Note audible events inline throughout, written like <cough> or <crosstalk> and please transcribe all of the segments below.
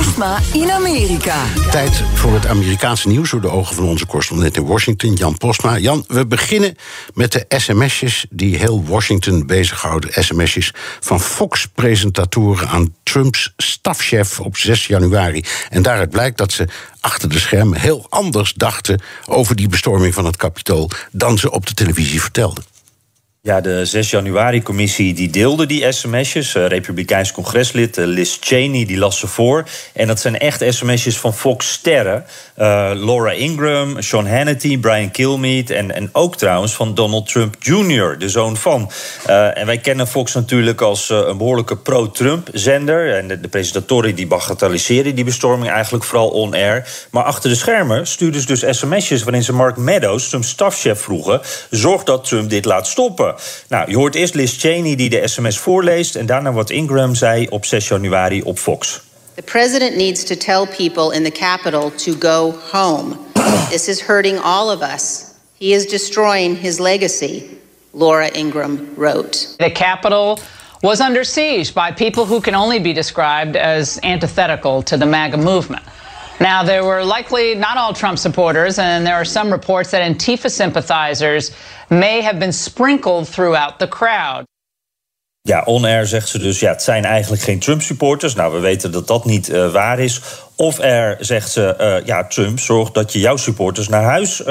Postma in Amerika. Tijd voor het Amerikaanse nieuws door de ogen van onze correspondent in Washington, Jan Postma. Jan, we beginnen met de sms'jes die heel Washington bezighouden. sms'jes van Fox-presentatoren aan Trumps stafchef op 6 januari. En daaruit blijkt dat ze achter de schermen heel anders dachten over die bestorming van het Capitool dan ze op de televisie vertelden. Ja, de 6 januari-commissie die deelde die sms'jes. Uh, Republikeins congreslid uh, Liz Cheney die las ze voor. En dat zijn echt sms'jes van Fox-sterren. Uh, Laura Ingram, Sean Hannity, Brian Kilmeade... En, en ook trouwens van Donald Trump Jr., de zoon van. en wij kennen Fox natuurlijk als een behoorlijke pro-Trump-zender. En de, de, presentatoren die bagatelliseren die bestorming eigenlijk vooral on-air. Maar achter de schermen stuurden ze dus sms'jes... waarin ze Mark Meadows, Trumps stafchef, vroegen... zorg dat Trump dit laat stoppen. Nou, je hoort eerst Liz Cheney die de sms voorleest... en daarna wat Ingram zei op 6 januari op Fox. The president needs to tell people in the capital to go home. <clears throat> This is hurting all of us. He is destroying his legacy, Laura Ingram wrote. The capital was under siege by people who can only be described as antithetical to the MAGA movement. Now, there were likely not all Trump supporters, and there are some reports that Antifa sympathizers may have been sprinkled throughout the crowd. Ja, on-air zegt ze dus, ja, het zijn eigenlijk geen Trump-supporters. Nou, we weten dat dat niet uh, waar is. Of er zegt ze, uh, ja, Trump, zorg dat je jouw supporters naar huis uh,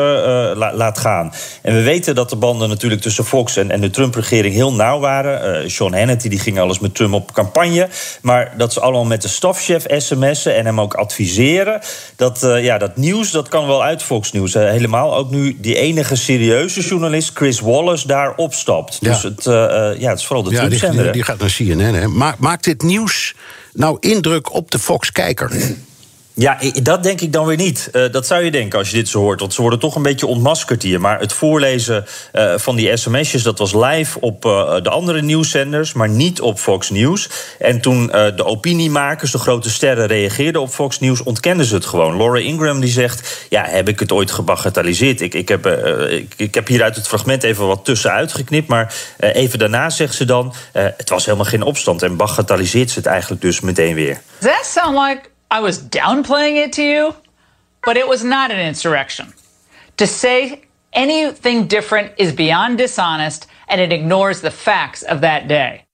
la laat gaan. En we weten dat de banden natuurlijk tussen Fox en, en de Trump-regering heel nauw waren. Sean Hannity die ging alles met Trump op campagne. Maar dat ze allemaal met de stafchef sms'en en hem ook adviseren. Dat, ja, dat nieuws, dat kan wel uit Fox News. helemaal ook nu die enige serieuze journalist, Chris Wallace, daar opstapt. Ja. Dus het, ja, het is vooral de ja, Trump-zender. Die, die, gaat naar CNN, hè. Maakt dit nieuws nou indruk op de Fox-kijker? Ja, dat denk ik dan weer niet. Uh, dat zou je denken als je dit zo hoort. Want ze worden toch een beetje ontmaskerd hier. Maar het voorlezen uh, van die sms'jes, dat was live op uh, de andere nieuwszenders, maar niet op Fox News. En toen de opiniemakers, de grote sterren, reageerden op Fox News, ontkenden ze het gewoon. Laura Ingram die zegt: Ja, heb ik het ooit gebagatelliseerd? Ik, ik, heb, ik, ik heb hier uit het fragment even wat tussenuit geknipt. Maar even daarna zegt ze dan: Het was helemaal geen opstand. En bagatelliseert ze het eigenlijk dus meteen weer. That sound like I was downplaying it to you, but it was not an insurrection. To say anything different is beyond dishonest and it ignores the facts of that day.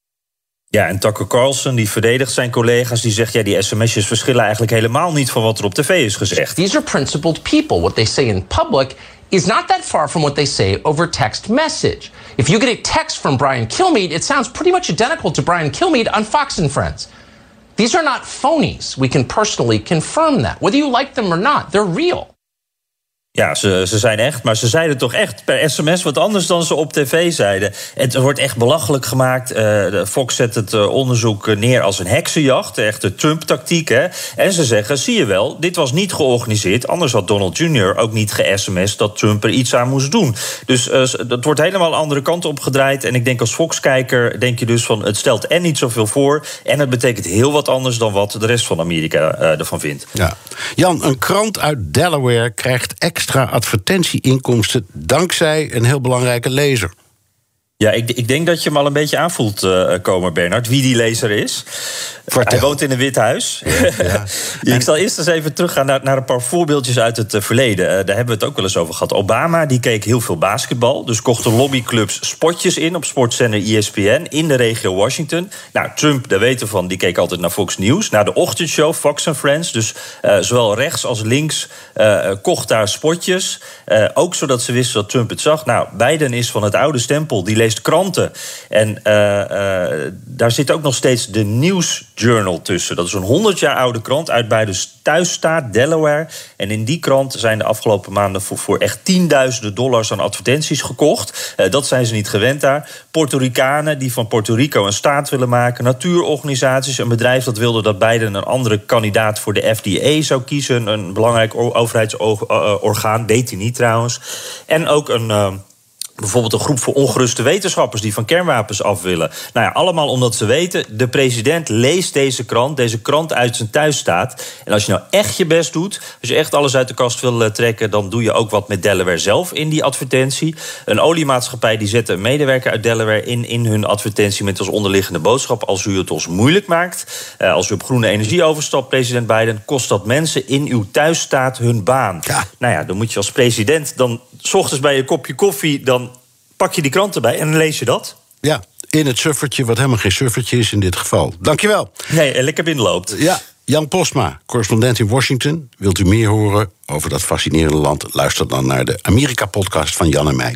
Ja, en Tucker Carlson die verdedigt zijn collega's. Die zegt, ja, die sms'jes verschillen eigenlijk helemaal niet van wat er op tv is gezegd. These are principled people. What they say in public is not that far from what they say over text message. If you get a text from Brian Kilmeade, it sounds pretty much identical to Brian Kilmeade on Fox and Friends. These are not phonies. We can personally confirm that. Whether you like them or not, they're real. Ja, ze, ze zijn echt, maar ze zeiden toch echt per sms wat anders dan ze op tv zeiden. Het wordt echt belachelijk gemaakt. Uh, Fox zet het uh, onderzoek neer als een heksenjacht, echt de Trump-tactiek. Hè? En ze zeggen, zie je wel, dit was niet georganiseerd. Anders had Donald Jr. ook niet ge-sms dat Trump er iets aan moest doen. Dus uh, dat wordt helemaal de andere kant op gedraaid. En ik denk als Fox-kijker denk je dus van... het stelt en niet zoveel voor... en het betekent heel wat anders dan wat de rest van Amerika ervan vindt. Ja. Jan, een krant uit Delaware krijgt extra extra advertentieinkomsten dankzij een heel belangrijke lezer. Ja, ik, ik, denk dat je hem al een beetje aanvoelt uh, komen, Bernard, wie die lezer is. Vertel. Hij woont in een wit huis. Ja, ja. <laughs> ik zal eerst eens even teruggaan naar, naar een paar voorbeeldjes uit het uh, verleden. Uh, daar hebben we het ook wel eens over gehad. Obama die keek heel veel basketbal. Dus kochten lobbyclubs spotjes in op sportzender ESPN in de regio Washington. Nou, Trump, daar weten we van, die keek altijd naar Fox News. Naar de ochtendshow Fox and Friends. Dus zowel rechts als links kocht daar spotjes. ook zodat ze wisten dat Trump het zag. Nou, Biden is van het oude stempel. Die kranten. En daar zit ook nog steeds de News Journal tussen. Dat is een 100 jaar oude krant uit bij thuisstaat Delaware. En in die krant zijn de afgelopen maanden voor, echt tienduizenden dollars aan advertenties gekocht. dat zijn ze niet gewend daar. Puerto Ricanen die van Puerto Rico een staat willen maken. Natuurorganisaties, een bedrijf dat wilde dat Biden een andere kandidaat voor de FDA zou kiezen. Een belangrijk overheidsorgaan, deed hij niet trouwens. En ook een. Bijvoorbeeld een groep voor ongeruste wetenschappers die van kernwapens af willen. Nou ja, allemaal omdat ze weten, de president leest deze krant, deze krant uit zijn thuisstaat. En als je nou echt je best doet, als je echt alles uit de kast wil eh, trekken, dan doe je ook wat met Delaware zelf in die advertentie. Een oliemaatschappij die zet een medewerker uit Delaware in, in hun advertentie met als onderliggende boodschap: als u het ons moeilijk maakt, eh, als u op groene energie overstapt, president Biden, kost dat mensen in uw thuisstaat hun baan. Ja. Nou ja, dan moet je als president dan s ochtends bij je kopje koffie dan pak je die krant erbij en lees je dat. Ja, in het suffertje, wat helemaal geen suffertje is in dit geval. Dankjewel. Nee, lekker binnenloopt. Ja, Jan Posma, correspondent in Washington. Wilt u meer horen over dat fascinerende land? Luister dan naar de Amerika-podcast van Jan en mij.